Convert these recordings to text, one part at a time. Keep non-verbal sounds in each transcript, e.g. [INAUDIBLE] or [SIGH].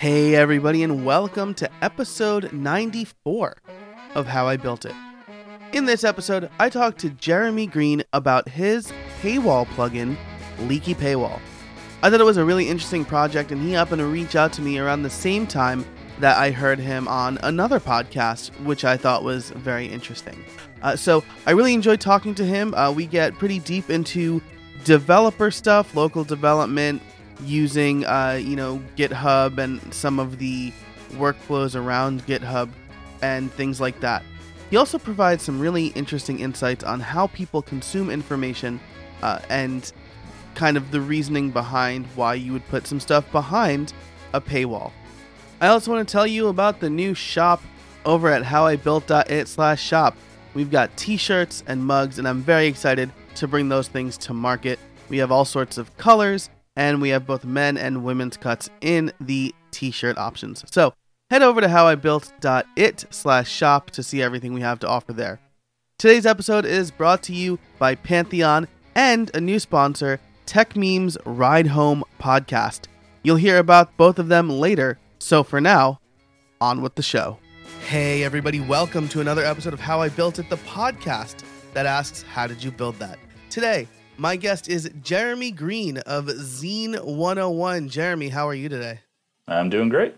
Hey, everybody, and welcome to episode 94 of How I Built It. In this episode, I talked to Jeremy Green about his paywall plugin, Leaky Paywall. I thought it was a really interesting project, and he happened to reach out to me around the same time that I heard him on another podcast, which I thought was very interesting. Uh, so I really enjoyed talking to him. Uh, we get pretty deep into developer stuff, local development, using uh, you know GitHub and some of the workflows around GitHub and things like that. He also provides some really interesting insights on how people consume information uh, and kind of the reasoning behind why you would put some stuff behind a paywall. I also want to tell you about the new shop over at howibuilt.it slash shop. We've got t-shirts and mugs, and I'm very excited to bring those things to market. We have all sorts of colors, and we have both men and women's cuts in the t-shirt options. So head over to howibuilt.it slash shop to see everything we have to offer there. Today's episode is brought to you by Pantheon and a new sponsor, Techmeme's Ride Home podcast. You'll hear about both of them later, so for now, on with the show. Hey, everybody, welcome to another episode of How I Built It, the podcast that asks, How did you build that? Today, my guest is Jeremy Green of Zeen 101. Jeremy, how are you today? I'm doing great.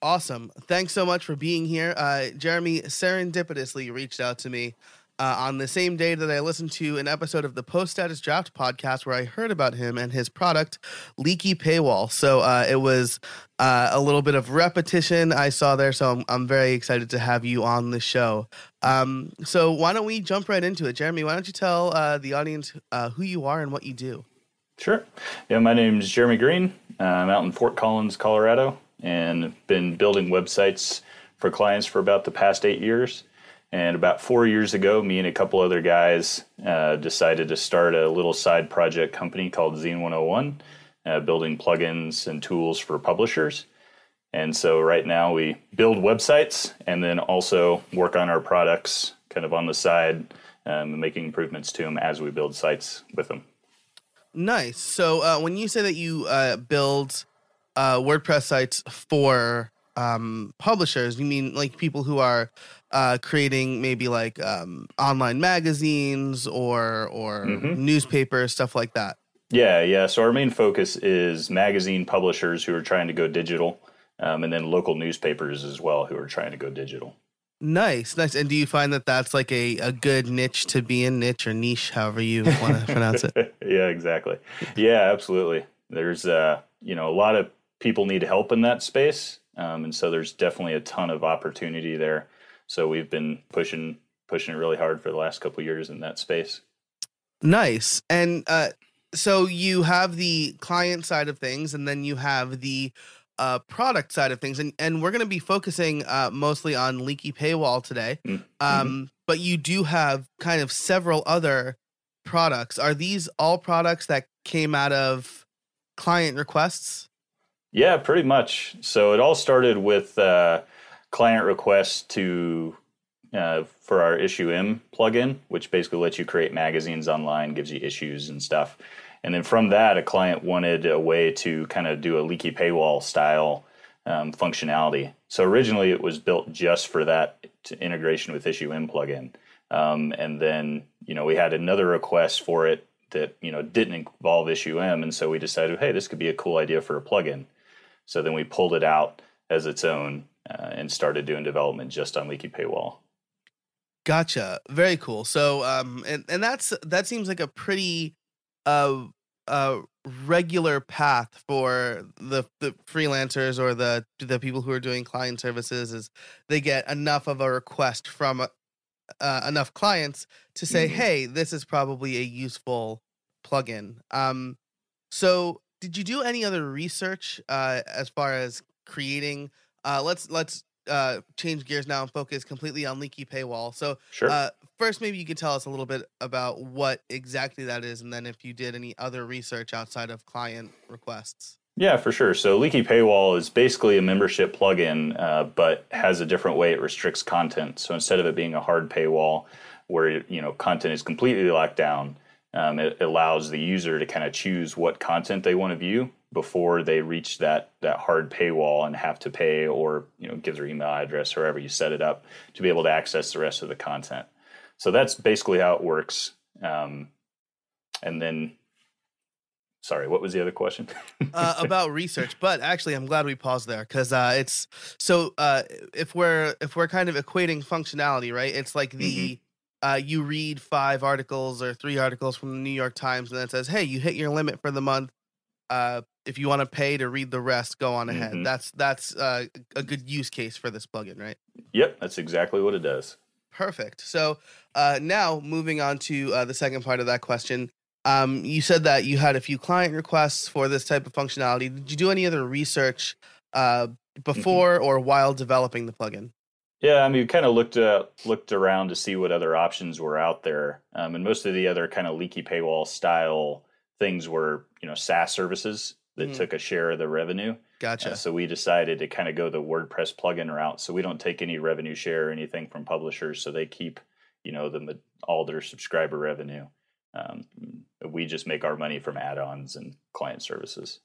Awesome. Thanks so much for being here. Uh, Jeremy serendipitously reached out to me uh, on the same day that I listened to an episode of the Post Status Draft podcast where I heard about him and his product, Leaky Paywall. So uh, it was uh, a little bit of repetition I saw there. So I'm, I'm very excited to have you on the show. Um, so why don't we jump right into it? Jeremy, why don't you tell uh, the audience uh, who you are and what you do? Sure. Yeah, my name is Jeremy Green. I'm out in Fort Collins, Colorado, and been building websites for clients for about the past eight years. And about four years ago, me and a couple other guys uh, decided to start a little side project company called Zeen 101, uh, building plugins and tools for publishers. And so right now we build websites and then also work on our products kind of on the side, um, making improvements to them as we build sites with them. Nice. So uh, when you say that you uh, build uh, WordPress sites for um, publishers, you mean like people who are uh, creating maybe like um, online magazines or or mm-hmm. newspapers, stuff like that. Yeah, yeah. So our main focus is magazine publishers who are trying to go digital, um, and then local newspapers as well who are trying to go digital. Nice, nice. And do you find that that's like a, a good niche to be in, niche or niche, however you want to [LAUGHS] pronounce it? yeah, exactly. Yeah, absolutely. There's uh, you know, a lot of people need help in that space, um, and so there's definitely a ton of opportunity there. So we've been pushing pushing it really hard for the last couple years in that space. Nice. And uh, so you have the client side of things, and then you have the uh, product side of things, and and we're going to be focusing uh, mostly on leaky paywall today. Mm, mm-hmm. Um, but you do have kind of several other products. Are these all products that came out of client requests? Yeah, pretty much. So it all started with uh, client requests to uh, for our IssueM plugin, which basically lets you create magazines online, gives you issues and stuff. And then from that, a client wanted a way to kind of do a leaky paywall style um, functionality. So originally, it was built just for that integration with IssueM plugin. Um, and then you know we had another request for it that you know didn't involve IssueM, and so we decided, hey, this could be a cool idea for a plugin. So then we pulled it out as its own uh, and started doing development just on Leaky Paywall. Gotcha. Very cool. So, um, and and that's that seems like a pretty uh uh regular path for the the freelancers or the the people who are doing client services is they get enough of a request from uh, enough clients to say, mm-hmm. "Hey, this is probably a useful plugin." Um, so did you do any other research uh, as far as creating uh, let's let's uh, change gears now and focus completely on leaky paywall. So, sure. uh, first, maybe you could tell us a little bit about what exactly that is, and then if you did any other research outside of client requests. Yeah, for sure. So, leaky paywall is basically a membership plugin, uh, but has a different way it restricts content. So, instead of it being a hard paywall where you know content is completely locked down, um, it allows the user to kind of choose what content they want to view before they reach that that hard paywall and have to pay or you know give their email address or you set it up to be able to access the rest of the content. So that's basically how it works. Um, and then sorry what was the other question [LAUGHS] uh, about research but actually i'm glad we paused there because uh, it's so uh, if we're if we're kind of equating functionality right it's like the mm-hmm. Uh, you read five articles or three articles from the new york times and it says hey you hit your limit for the month uh, if you want to pay to read the rest go on ahead mm-hmm. that's that's uh, a good use case for this plugin right yep that's exactly what it does perfect so now moving on to the second part of that question um, you said that you had a few client requests for this type of functionality. Did you do any other research uh, mm-hmm. before mm-hmm. or while developing the plugin? Yeah, I mean, we kind of looked uh, looked around to see what other options were out there, um, and most of the other kind of leaky paywall style things were, you know, SaaS services that mm. took a share of the revenue. Gotcha. Uh, so we decided to kind of go the WordPress plugin route. So we don't take any revenue share or anything from publishers, so they keep, you know, the all their subscriber revenue. Um, we just make our money from add-ons and client services.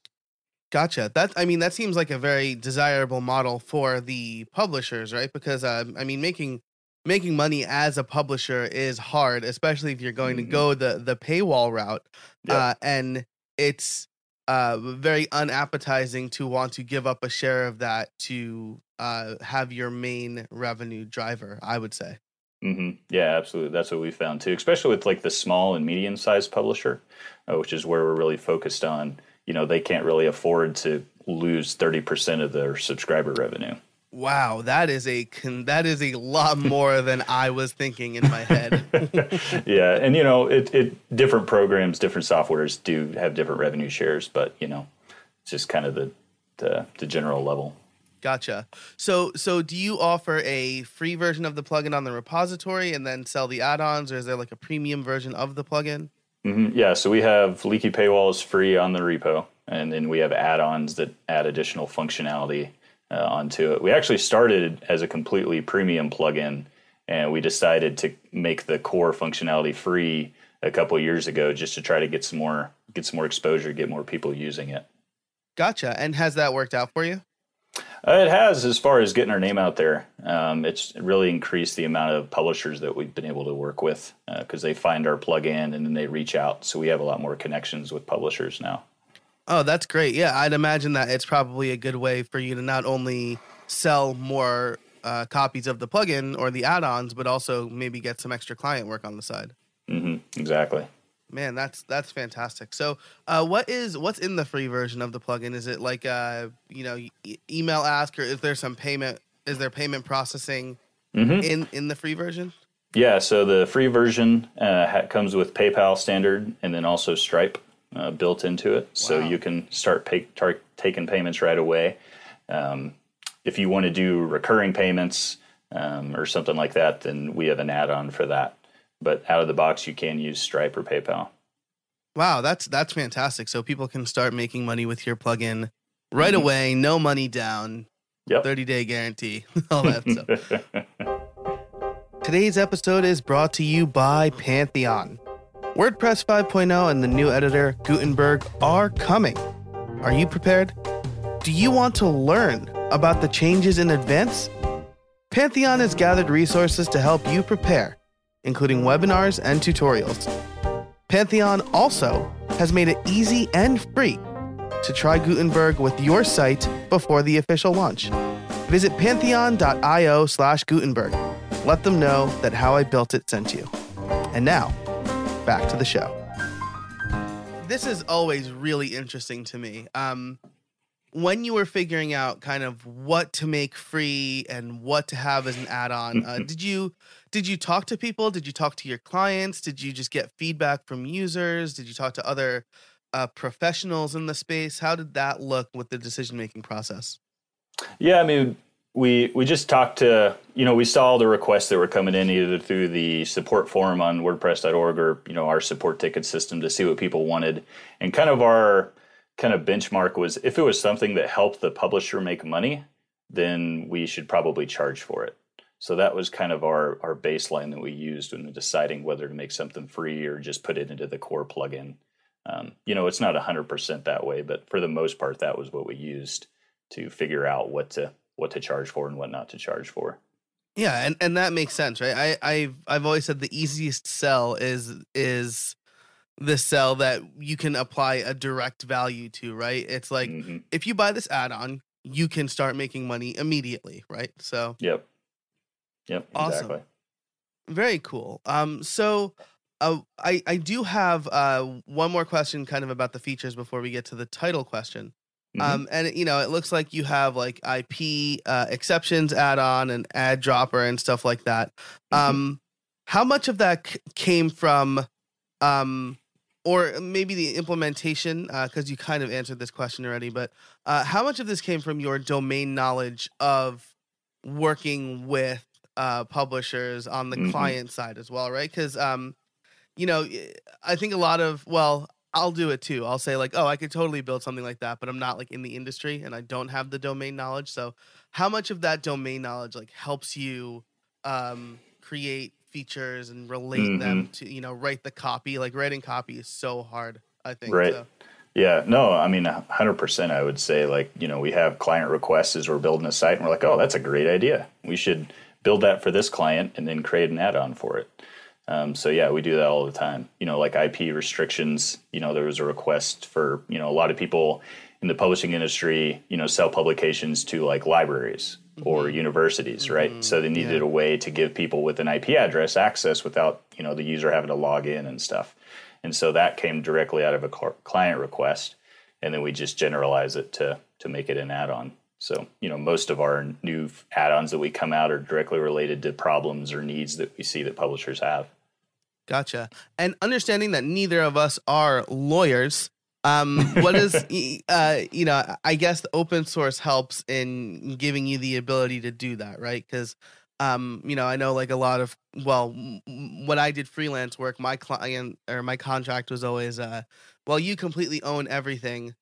Gotcha. That I mean, that seems like a very desirable model for the publishers, right? Because uh, I mean, making making money as a publisher is hard, especially if you're going mm-hmm. to go the the paywall route, yep. uh, and it's uh, very unappetizing to want to give up a share of that to uh, have your main revenue driver. I would say. Mm-hmm. Yeah, absolutely. That's what we found too, especially with like the small and medium sized publisher, uh, which is where we're really focused on. You know, they can't really afford to lose thirty percent of their subscriber revenue. Wow, that is a that is a lot [LAUGHS] more than I was thinking in my head. [LAUGHS] yeah, and you know, it, it different programs, different softwares do have different revenue shares, but you know, it's just kind of the the, the general level. Gotcha. So, so do you offer a free version of the plugin on the repository and then sell the add-ons, or is there like a premium version of the plugin? Mm-hmm. Yeah. So we have Leaky Paywalls free on the repo, and then we have add-ons that add additional functionality uh, onto it. We actually started as a completely premium plugin, and we decided to make the core functionality free a couple years ago just to try to get some more get some more exposure, get more people using it. Gotcha. And has that worked out for you? Uh, it has, as far as getting our name out there. Um, it's really increased the amount of publishers that we've been able to work with because uh, they find our plugin and then they reach out. So we have a lot more connections with publishers now. Oh, that's great. Yeah, I'd imagine that it's probably a good way for you to not only sell more uh, copies of the plugin or the add-ons, but also maybe get some extra client work on the side. Mm-hmm, exactly. Man, that's that's fantastic. So, uh, what is what's in the free version of the plugin? Is it like uh, you know, e- email ask, or is there some payment? Is there payment processing mm-hmm. in in the free version? Yeah, so the free version uh, ha- comes with PayPal standard, and then also Stripe uh, built into it, wow. so you can start pay- tar- taking payments right away. Um, if you want to do recurring payments um, or something like that, then we have an add-on for that but out of the box you can use Stripe or PayPal. Wow, that's that's fantastic. So people can start making money with your plugin right mm-hmm. away, no money down, yep. 30 day guarantee, [LAUGHS] all that stuff. [LAUGHS] Today's episode is brought to you by Pantheon. WordPress 5.0 and the new editor Gutenberg are coming. Are you prepared? Do you want to learn about the changes in advance? Pantheon has gathered resources to help you prepare including webinars and tutorials. Pantheon also has made it easy and free to try Gutenberg with your site before the official launch. Visit pantheon.io slash Gutenberg. Let them know that How I Built It sent you. And now, back to the show. This is always really interesting to me. Um, when you were figuring out kind of what to make free and what to have as an add-on, uh, [LAUGHS] did you did you talk to people? Did you talk to your clients? Did you just get feedback from users? Did you talk to other uh, professionals in the space? How did that look with the decision making process? Yeah, I mean, we we just talked to you know we saw all the requests that were coming in either through the support forum on WordPress.org or you know our support ticket system to see what people wanted, and kind of our kind of benchmark was if it was something that helped the publisher make money, then we should probably charge for it. So that was kind of our, our baseline that we used when deciding whether to make something free or just put it into the core plugin. Um, you know, it's not hundred percent that way, but for the most part, that was what we used to figure out what to what to charge for and what not to charge for. Yeah, and, and that makes sense, right? I, I've I've always said the easiest sell is is the sell that you can apply a direct value to, right? It's like Mhm. if you buy this add-on, you can start making money immediately, right? So Yep. Yep. Awesome. Exactly. very cool. Um, so uh, I I do have uh one more question, kind of about the features before we get to the title question. Mhm. Um, and you know, it looks like you have like IP uh, exceptions add-on and ad dropper and stuff like that. Mhm. Um, how much of that c- came from, um, or maybe the implementation? Because you kind of answered this question already, but uh, how much of this came from your domain knowledge of working with uh, publishers on the Mhm. client side as well, right? Because um, you know, I think a lot of well, I'll do it too. I'll say like, oh, I could totally build something like that, but I'm not like in the industry and I don't have the domain knowledge. So, how much of that domain knowledge like helps you um, create features and relate them Mm-hmm. to you know write the copy? Like writing copy is so hard. I think. Right. So. Yeah, no, I mean, 100%. I would say, like, you know, we have client requests as we're building a site, and we're like, oh, that's a great idea. We should build that for this client and then create an add on for it. Um, so, yeah, we do that all the time. You know, like IP restrictions, you know, there was a request for, you know, a lot of people in the publishing industry, you know, sell publications to like libraries or mm-hmm. universities, right? So they mm-hmm. needed Yeah. a way to give people with an IP address access without, you know, the user having to log in and stuff. And so that came directly out of a client request, and then we just generalize it to to make it an add-on. So you know, most of our new add-ons that we come out are directly related to problems or needs that we see that publishers have. Gotcha. And understanding that neither of us are lawyers, um, what is, [LAUGHS] uh, you know, I guess the open source helps in giving you the ability to do that, right? Because, um, you know, I know like a lot of, well, when I did freelance work, my client or my contract was always, uh, well, you completely own everything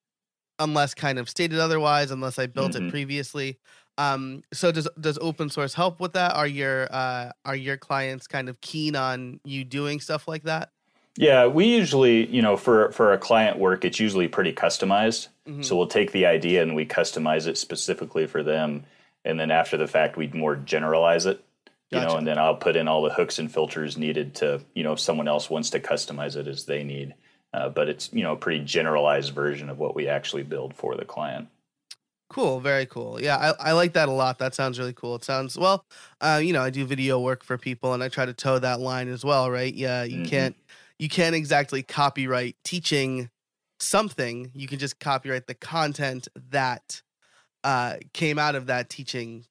unless kind of stated otherwise, unless I built it Mhm. previously. Um, so does does open source help with that? Are your uh, are your clients kind of keen on you doing stuff like that? Yeah, we usually, you know, for for a client work, it's usually pretty customized. Mhm. So we'll take the idea and we customize it specifically for them, and then after the fact, we'd more generalize it. You Gotcha. know, and then I'll put in all the hooks and filters needed to, you know, if someone else wants to customize it as they need. Uh, but it's you know a pretty generalized version of what we actually build for the client. Cool, very cool. Yeah, I, I like that a lot. That sounds really cool. It sounds well, uh, you know, I do video work for people and I try to toe that line as well, right? Yeah, you Mhm. can't you can't exactly copyright teaching something. You can just copyright the content that uh came out of that teaching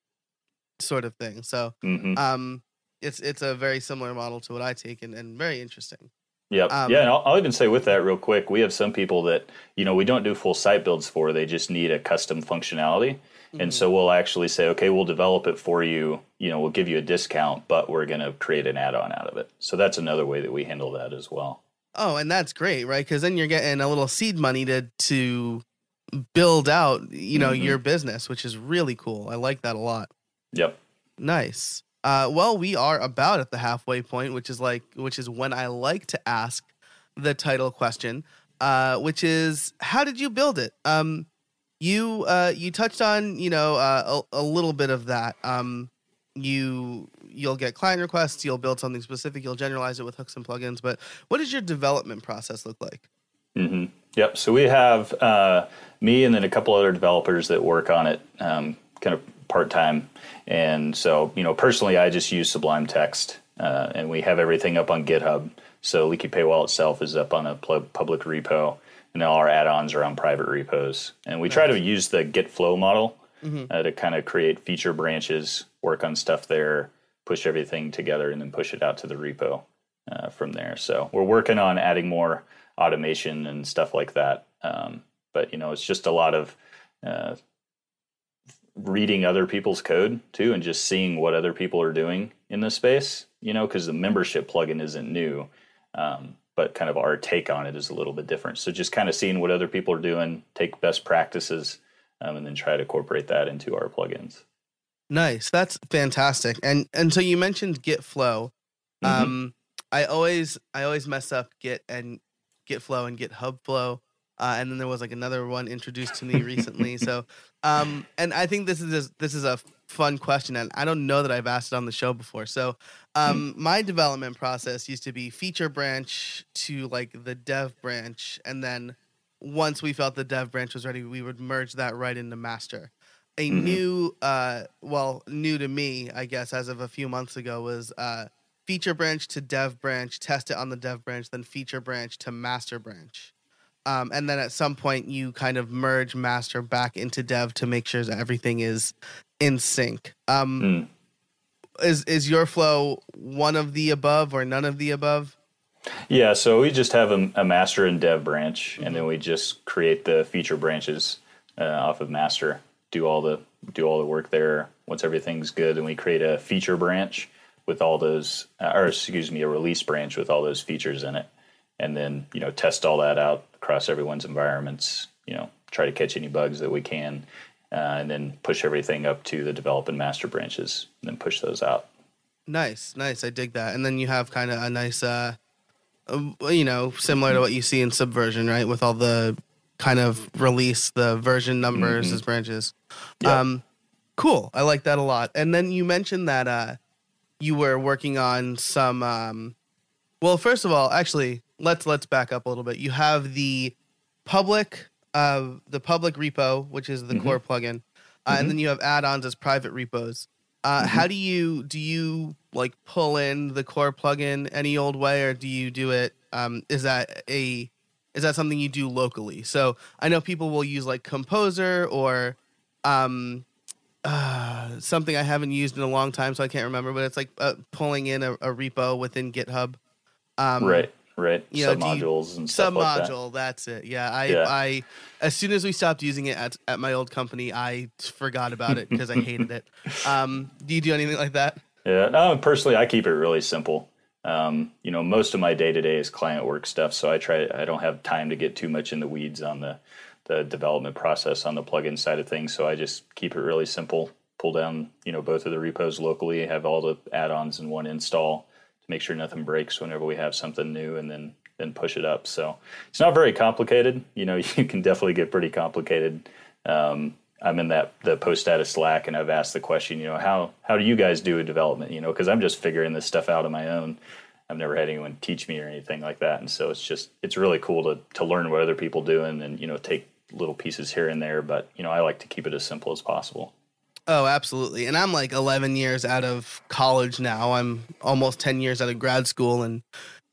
sort of thing. So hmm um it's it's a very similar model to what I take and, and very interesting. Yep. Um, yeah, and I'll, I'll even say with that real quick, we have some people that you know we don't do full site builds for. They just need a custom functionality, And so we'll actually say, okay, we'll develop it for you. You know, we'll give you a discount, but we're going to create an add-on out of it. So that's another way that we handle that as well. Oh, and that's great, right? Because then you're getting a little seed money to to build out, you know, Mhm. your business, which is really cool. I like that a lot. Yep. Nice. Uh, well, we are about at the halfway point, which is like, which is when I like to ask the title question, uh, which is, how did you build it? Um, you uh, you touched on, you know, uh, a, a little bit of that. Um, you you'll get client requests, you'll build something specific, you'll generalize it with hooks and plugins. But what does your development process look like? hmm Yep. So we have uh, me and then a couple other developers that work on it, um, kind of part time. And so, you know, personally, I just use Sublime Text, uh, and we have everything up on GitHub. So Leaky Paywall itself is up on a pl- public repo, and all our add-ons are on private repos. And we try to use the Git flow model Mhm. uh, to kind of create feature branches, work on stuff there, push everything together, and then push it out to the repo uh, from there. So we're working on adding more automation and stuff like that. Um, but you know, it's just a lot of uh, reading other people's code too, and just seeing what other people are doing in this space. You know, because the membership plugin isn't new, um, but kind of our take on it is a little bit different. So just kind of seeing what other people are doing, take best practices, um, and then try to incorporate that into our plugins. Nice. That's fantastic. And and so you mentioned Git flow. Mhm. Um I always I always mess up Git and Git Flow and GitHub Flow. Uh, and then there was like another one introduced to me recently. So, um, and I think this is a, this is a fun question, and I don't know that I've asked it on the show before. So, um, my development process used to be feature branch to like the dev branch, and then once we felt the dev branch was ready, we would merge that right into master. A Mhm. new, uh, well, new to me, I guess, as of a few months ago, was uh, feature branch to dev branch, test it on the dev branch, then feature branch to master branch. Um, and then at some point, you kind of merge master back into dev to make sure that everything is in sync. Um, Mm. Is is your flow one of the above or none of the above? Yeah, so we just have a, a master and dev branch, and then we just create the feature branches uh, off of master. Do all the do all the work there. Once everything's good, and we create a feature branch with all those, uh, or excuse me, a release branch with all those features in it, and then you know test all that out across everyone's environments. You know, try to catch any bugs that we can, uh, and then push everything up to the develop and master branches, and then push those out. Nice, nice. I dig that. And then you have kind of a nice, uh, um, you know, similar to what you see in Subversion, right? With all the kind of release, the version numbers Mhm. as branches. Yeah. Um, cool. I like that a lot. And then you mentioned that uh, you were working on some. Um, well, first of all, actually, let's let's back up a little bit. You have the public, uh, the public repo, which is the Mhm. core plugin, uh, Mhm. and then you have add-ons as private repos. Uh, Mhm. How do you do you like pull in the core plugin any old way, or do you do it? Um, is that a is that something you do locally? So I know people will use like Composer or um, uh, something I haven't used in a long time, so I can't remember. But it's like uh, pulling in a, a repo within GitHub. Um, right, right. you you- Submodules and stuff like that. Submodule, that's it. Yeah, I, Yeah. I, as soon as we stopped using it at, at my old company, I forgot about it because I hated it. [LAUGHS] Um, do you do anything like that? Yeah, no, personally, I keep it really simple. Um, you know, most of my day to day is client work stuff, so I try. I don't have time to get too much in the weeds on the the development process on the plugin side of things. So I just keep it really simple. Pull down, you know, both of the repos locally. Have all the add-ons in one install make sure nothing breaks whenever we have something new, and then then push it up. So it's not very complicated. You know, [LAUGHS] you can definitely get pretty complicated. Um, I'm in that the post status Slack, and I've asked the question, you know, how how do you guys do a development? You know, because I'm just figuring this stuff out on my own. I've never had anyone teach me or anything like that, and so it's just it's really cool to to learn what other people doing and then you know take little pieces here and there. But you know, I like to keep it as simple as possible. Oh, absolutely. And I'm like 11 years out of college now. I'm almost 10 years out of grad school, and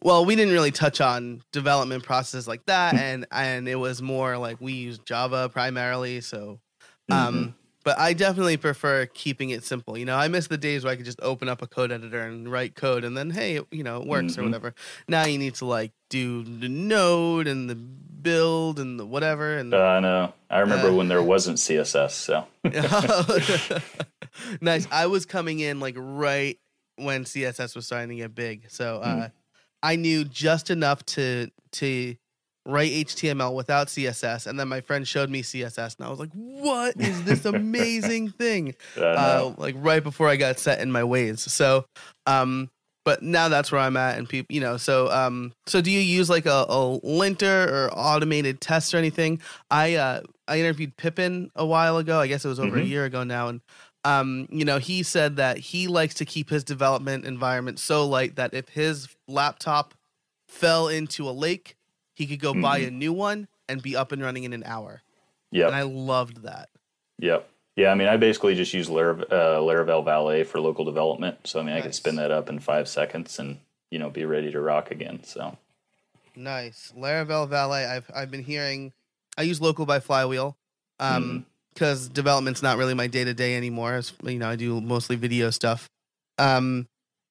well, we didn't really touch on development processes like that, and and it was more like we use Java primarily. So, um, but I definitely prefer keeping it simple. You know, I miss the days where I could just open up a code editor and write code, and then hey, you know, it works or Mhm. whatever. Now you need to like do the node and the build and the whatever, and Uh, I know. I remember Uh. when there [LAUGHS] wasn't CSS. So [LAUGHS] [LAUGHS] nice. I was coming in like right when CSS was starting to get big, so uh, I knew just enough to to write HTML without CSS, and then my friend showed me CSS, and I was like, "What is this [LAUGHS] amazing thing?" Uh, like right before I got set in my ways. So, um, but now that's where I'm at, and people, you know, so um, so do you use like a, a linter or automated tests or anything? I uh, I interviewed Pippin a while ago. I guess it was over a Mhm. year ago now, and um, you know, he said that he likes to keep his development environment so light that if his laptop fell into a lake, he could go buy Mhm. a new one and be up and running in an hour. Yeah. And I loved that. Yep. Yeah, I mean, I basically just use Lar- uh, Laravel Valet for local development. So, I mean, I could spin that up in five seconds and, you know, be ready to rock again. So, Nice. Laravel Valet. I've I've been hearing I use local by flywheel. Um because development's not really my day to day anymore. It's, you know, I do mostly video stuff. Um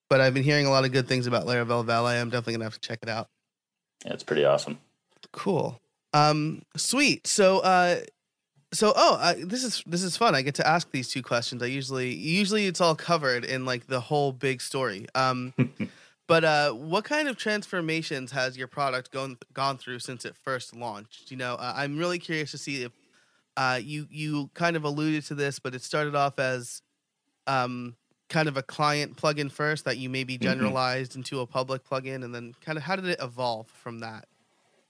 but I've been hearing a lot of good things about Laravel Valet. I'm definitely gonna have to check it out. Yeah, it's pretty awesome. Cool. Um sweet. So uh so oh uh, this is this is fun. I get to ask these two questions. I usually usually it's all covered in like the whole big story. Um [LAUGHS] But uh, what kind of transformations has your product gone gone through since it first launched? You know, uh, I'm really curious to see if uh, you you kind of alluded to this, but it started off as um, kind of a client plugin first that you maybe Mhm. generalized into a public plugin, and then kind of how did it evolve from that?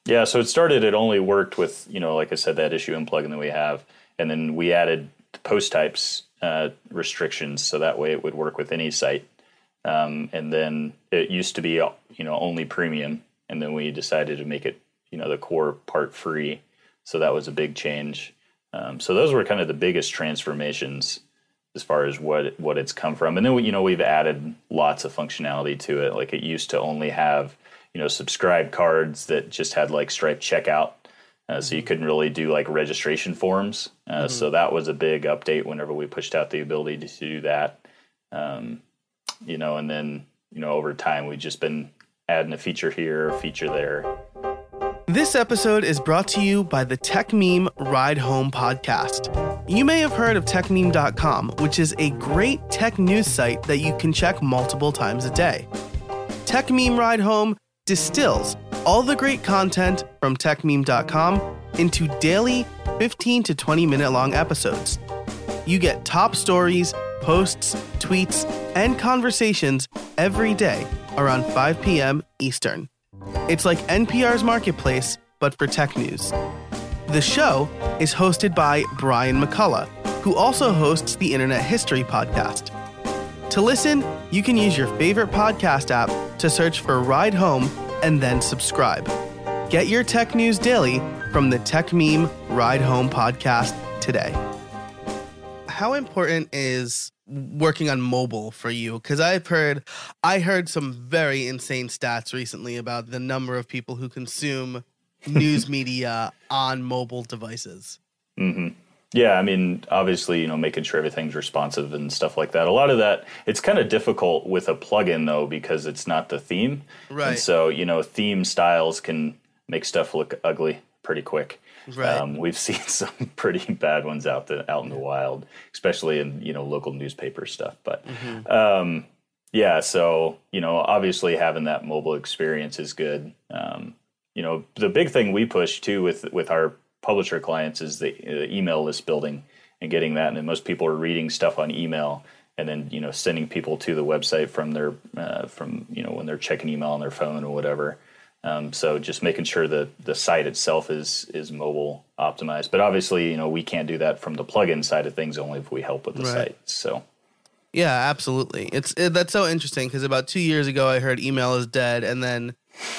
Yeah, so it started. It only worked with you know, like I said, that IssueM plugin that we have, and then we added post types uh, restrictions so that way it would work with any site. Um, and then it used to be you know only premium, and then we decided to make it you know the core part free. So that was a big change. Um, so those were kind of the biggest transformations as far as what what it's come from. And then we, you know we've added lots of functionality to it. Like it used to only have you know subscribe cards that just had like Stripe checkout, uh, so you couldn't really do like registration forms. Uh, mm-hmm. So that was a big update whenever we pushed out the ability to do that. Um, you know, and then you know over time we've just been adding a feature here, a feature there. This episode is brought to you by the Techmeme Ride Home podcast. You may have heard of techmeme.com, which is a great tech news site that you can check multiple times a day. Techmeme Ride Home distills all the great content from techmeme.com into daily 15 to 20 minute long episodes. You get top stories, posts, tweets, and conversations every day around 5 p.m. Eastern. It's like NPR's Marketplace, but for tech news. The show is hosted by Brian McCullough, who also hosts the Internet History Podcast. To listen, you can use your favorite podcast app to search for Ride Home and then subscribe. Get your tech news daily from the Techmeme Ride Home podcast today. How important is working on mobile for you because i've heard i heard some very insane stats recently about the number of people who consume news media on mobile devices mm-hmm. yeah i mean obviously you know making sure everything's responsive and stuff like that a lot of that it's kind of difficult with a plugin though because it's not the theme right and so you know theme styles can make stuff look ugly pretty quick Right. Um, we've [LAUGHS] seen some pretty bad ones out the, out in the wild, especially in you know local newspaper stuff. But mm-hmm. um, yeah, so you know, obviously having that mobile experience is good. Um, you know, the big thing we push too with with our publisher clients is the, the email list building and getting that. And then most people are reading stuff on email and then you know sending people to the website from their uh, from you know when they're checking email on their phone or whatever. Um, so just making sure that the site itself is is mobile optimized. But obviously, you know, we can't do that from the plugin side of things. Only if we help with the right. site. So. Yeah, absolutely. It's it, that's so interesting because about two years ago I heard email is dead, and then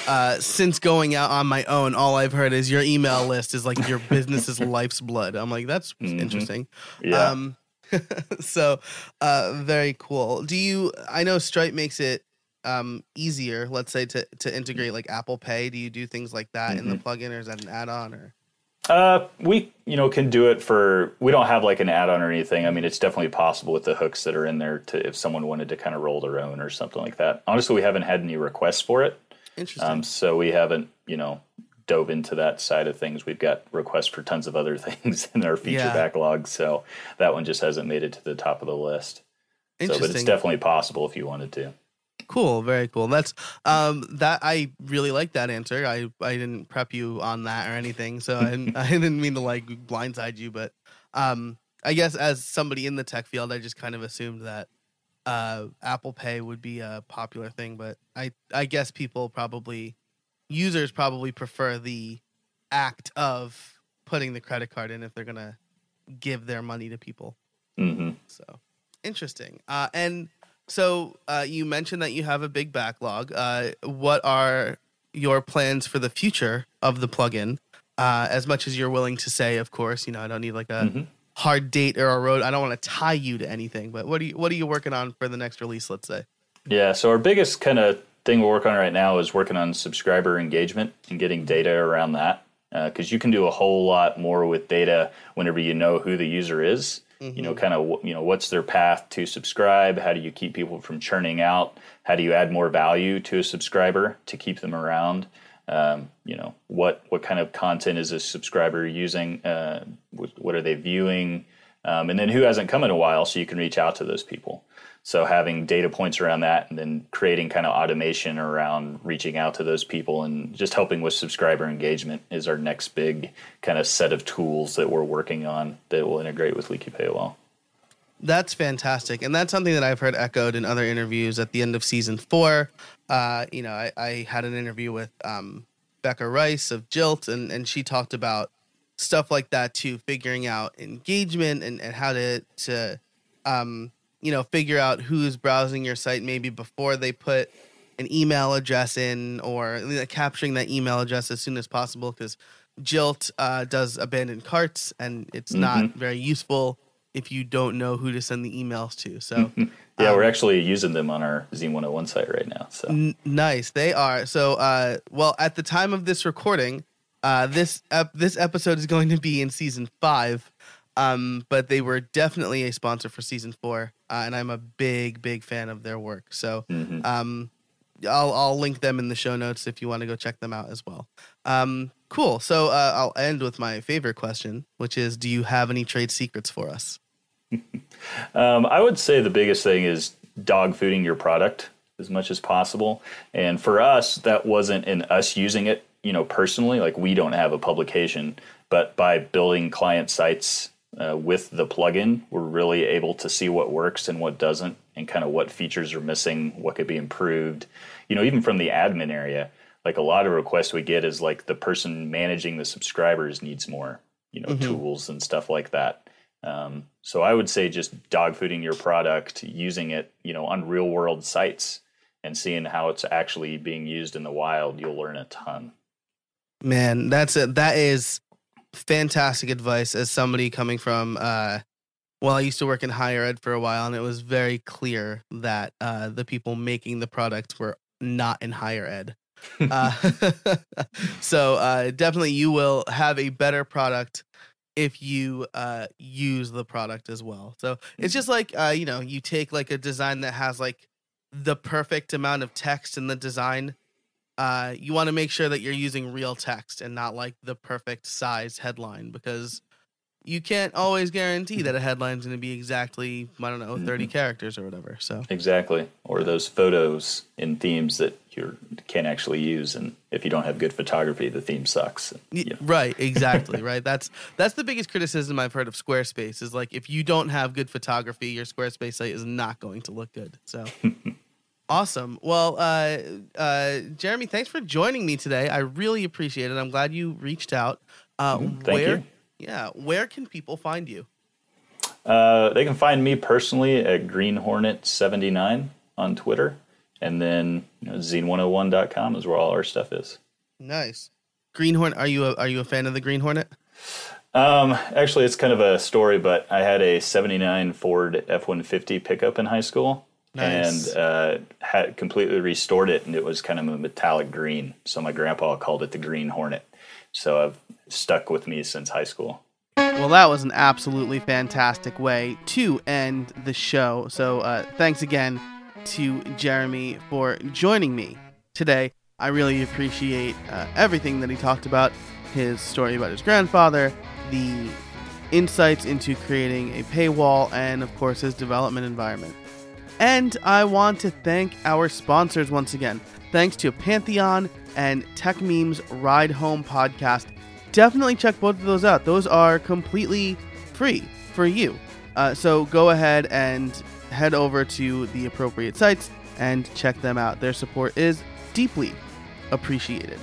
uh, since going out on my own, all I've heard is your email list is like your [LAUGHS] business's life's blood. I'm like, that's mm-hmm. interesting. Yeah. Um, [LAUGHS] so uh, very cool. Do you? I know Stripe makes it um, easier, let's say, to to integrate like Apple Pay? Do you do things like that mm-hmm. in the mm-hmm. plugin, or is that an add-on? Or uh, we you know can do it for. We don't have like an add-on or anything. I mean, it's definitely possible with the hooks that are in there to if someone wanted to kind of roll their own or something like that. Honestly, we haven't had any requests for it. Interesting. Um, so we haven't you know dove into that side of things. We've got requests for tons of other [LAUGHS] things in our feature yeah. backlog, so that one just hasn't made it to the top of the list. So, but it's definitely possible if you wanted to. Cool, very cool. That's um that I really like that answer. I I didn't prep you on that or anything, so I didn't, [LAUGHS] I didn't mean to like blindside you, but um I guess as somebody in the tech field, I just kind of assumed that uh Apple Pay would be a popular thing, but I I guess people probably users probably prefer the act of putting the credit card in if they're gonna give their money to people. Mm-hmm. So interesting. Uh, and so uh, you mentioned that you have a big backlog. Uh, what are your plans for the future of the plugin? Uh, as much as you're willing to say, of course, you know I don't need like a mm-hmm. Hard date or a road. I don't want to tie you to anything. But what are you what are you working on for the next release? Let's say. Yeah. So our biggest kind of thing we're working on right now is working on subscriber engagement and getting data around that because uh, you can do a whole lot more with data whenever you know who the user is Mm-hmm. You know, mm-hmm. kind of you know what's their path to subscribe? How do you keep people from churning out? How do you add more value to a subscriber to keep them around? Um, you know, what what kind of content is a subscriber using? Uh, what, are they viewing? Um, and then who hasn't come in a while, so you can reach out to those people. So having data points around that and then creating kind of automation around reaching out to those people and just helping with subscriber engagement is our next big kind of set of tools that we're working on that will integrate with Leaky Paywall. That's fantastic. And that's something that I've heard echoed in other interviews at the end of season four. Uh, you know, I, I, had an interview with um, Beka Rice of Jilt, and and she talked about stuff like that too, figuring out engagement and and how to to um you know figure out who's browsing your site maybe before they put an email address in or you know, capturing that email address as soon as possible because Jilt uh, does abandoned carts and it's mm-hmm. not very useful if you don't know who to send the emails to. So [LAUGHS] yeah, um, we're actually using them on our Zeen 101 site right now. So n- nice, they are. So uh, well, at the time of this recording, uh, this ep- this episode is going to be in season five. Um, but they were definitely a sponsor for season four, uh, and I'm a big, big fan of their work. So, mm-hmm. um, I'll I'll link them in the show notes if you want to go check them out as well. Um, cool. So uh, I'll end with my favorite question, which is: Do you have any trade secrets for us? [LAUGHS] um, I would say the biggest thing is dog fooding your product as much as possible. And for us, that wasn't in us using it, you know, personally. Like we don't have a publication, but by building client sites uh, with the plugin, we're really able to see what works and what doesn't, and kind of what features are missing, what could be improved. You know, even from the admin area, like a lot of requests we get is like the person managing the subscribers needs more, you know, mm-hmm. tools and stuff like that. Um, so I would say just dog fooding your product, using it, you know, on real world sites and seeing how it's actually being used in the wild, you'll learn a ton. Man, that's it. That is fantastic advice as somebody coming from uh well, I used to work in higher ed for a while, and it was very clear that uh, the people making the product were not in higher ed. [LAUGHS] uh, [LAUGHS] so uh, definitely, you will have a better product if you uh, use the product as well. So it's mm-hmm. just like uh, you know, you take like a design that has like the perfect amount of text in the design uh, you want to make sure that you're using real text and not like the perfect size headline because you can't always guarantee that a headline's going to be exactly I don't know 30 mm-hmm. characters or whatever. So exactly, or those photos in themes that you can't actually use, and if you don't have good photography, the theme sucks. You know. Right, exactly, [LAUGHS] right. That's that's the biggest criticism I've heard of Squarespace is like if you don't have good photography, your Squarespace site is not going to look good. So. [LAUGHS] Awesome. Well, uh, uh, Jeremy, thanks for joining me today. I really appreciate it. I'm glad you reached out. Uh, mm-hmm. Thank where, you. Yeah, where can people find you? Uh, they can find me personally at Green Hornet 79 on Twitter, and then you know, zeen101.com is where all our stuff is. Nice. Greenhorn, Are you a, are you a fan of the Green Hornet? Um, actually, it's kind of a story, but I had a 79 Ford F 150 pickup in high school Nice. and uh, had completely restored it, and it was kind of a metallic green. So my grandpa called it the Green Hornet. So I've stuck with me since high school. Well, that was an absolutely fantastic way to end the show. So uh, thanks again to Jeremy for joining me today. I really appreciate uh, everything that he talked about his story about his grandfather, the insights into creating a paywall, and of course, his development environment. And I want to thank our sponsors once again. Thanks to Pantheon and Techmeme's Ride Home podcast. Definitely check both of those out. Those are completely free for you. Uh, so go ahead and head over to the appropriate sites and check them out. Their support is deeply appreciated.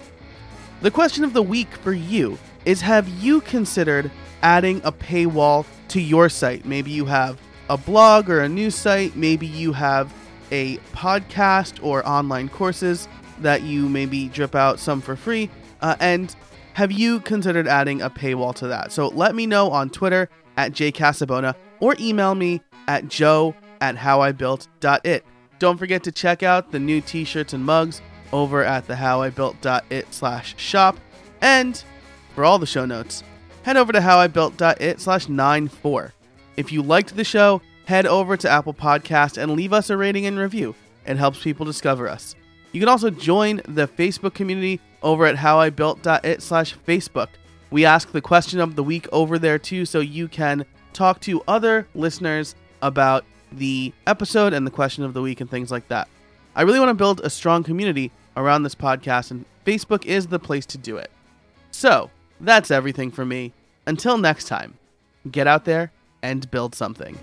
The question of the week for you is Have you considered adding a paywall to your site? Maybe you have a blog or a news site. Maybe you have a podcast or online courses that you maybe drip out some for free. Uh, and have you considered adding a paywall to that? So let me know on Twitter at jcasabona or email me at joe at howibuilt.it. Don't forget to check out the new t-shirts and mugs over at the howibuilt.it slash shop. And for all the show notes, head over to howibuilt.it slash 94. If you liked the show, head over to Apple Podcast and leave us a rating and review. It helps people discover us. You can also join the Facebook community over at howibuilt.it slash Facebook. We ask the question of the week over there too, so you can talk to other listeners about the episode and the question of the week and things like that. I really want to build a strong community around this podcast, and Facebook is the place to do it. So, that's everything for me. Until next time, get out there and build something.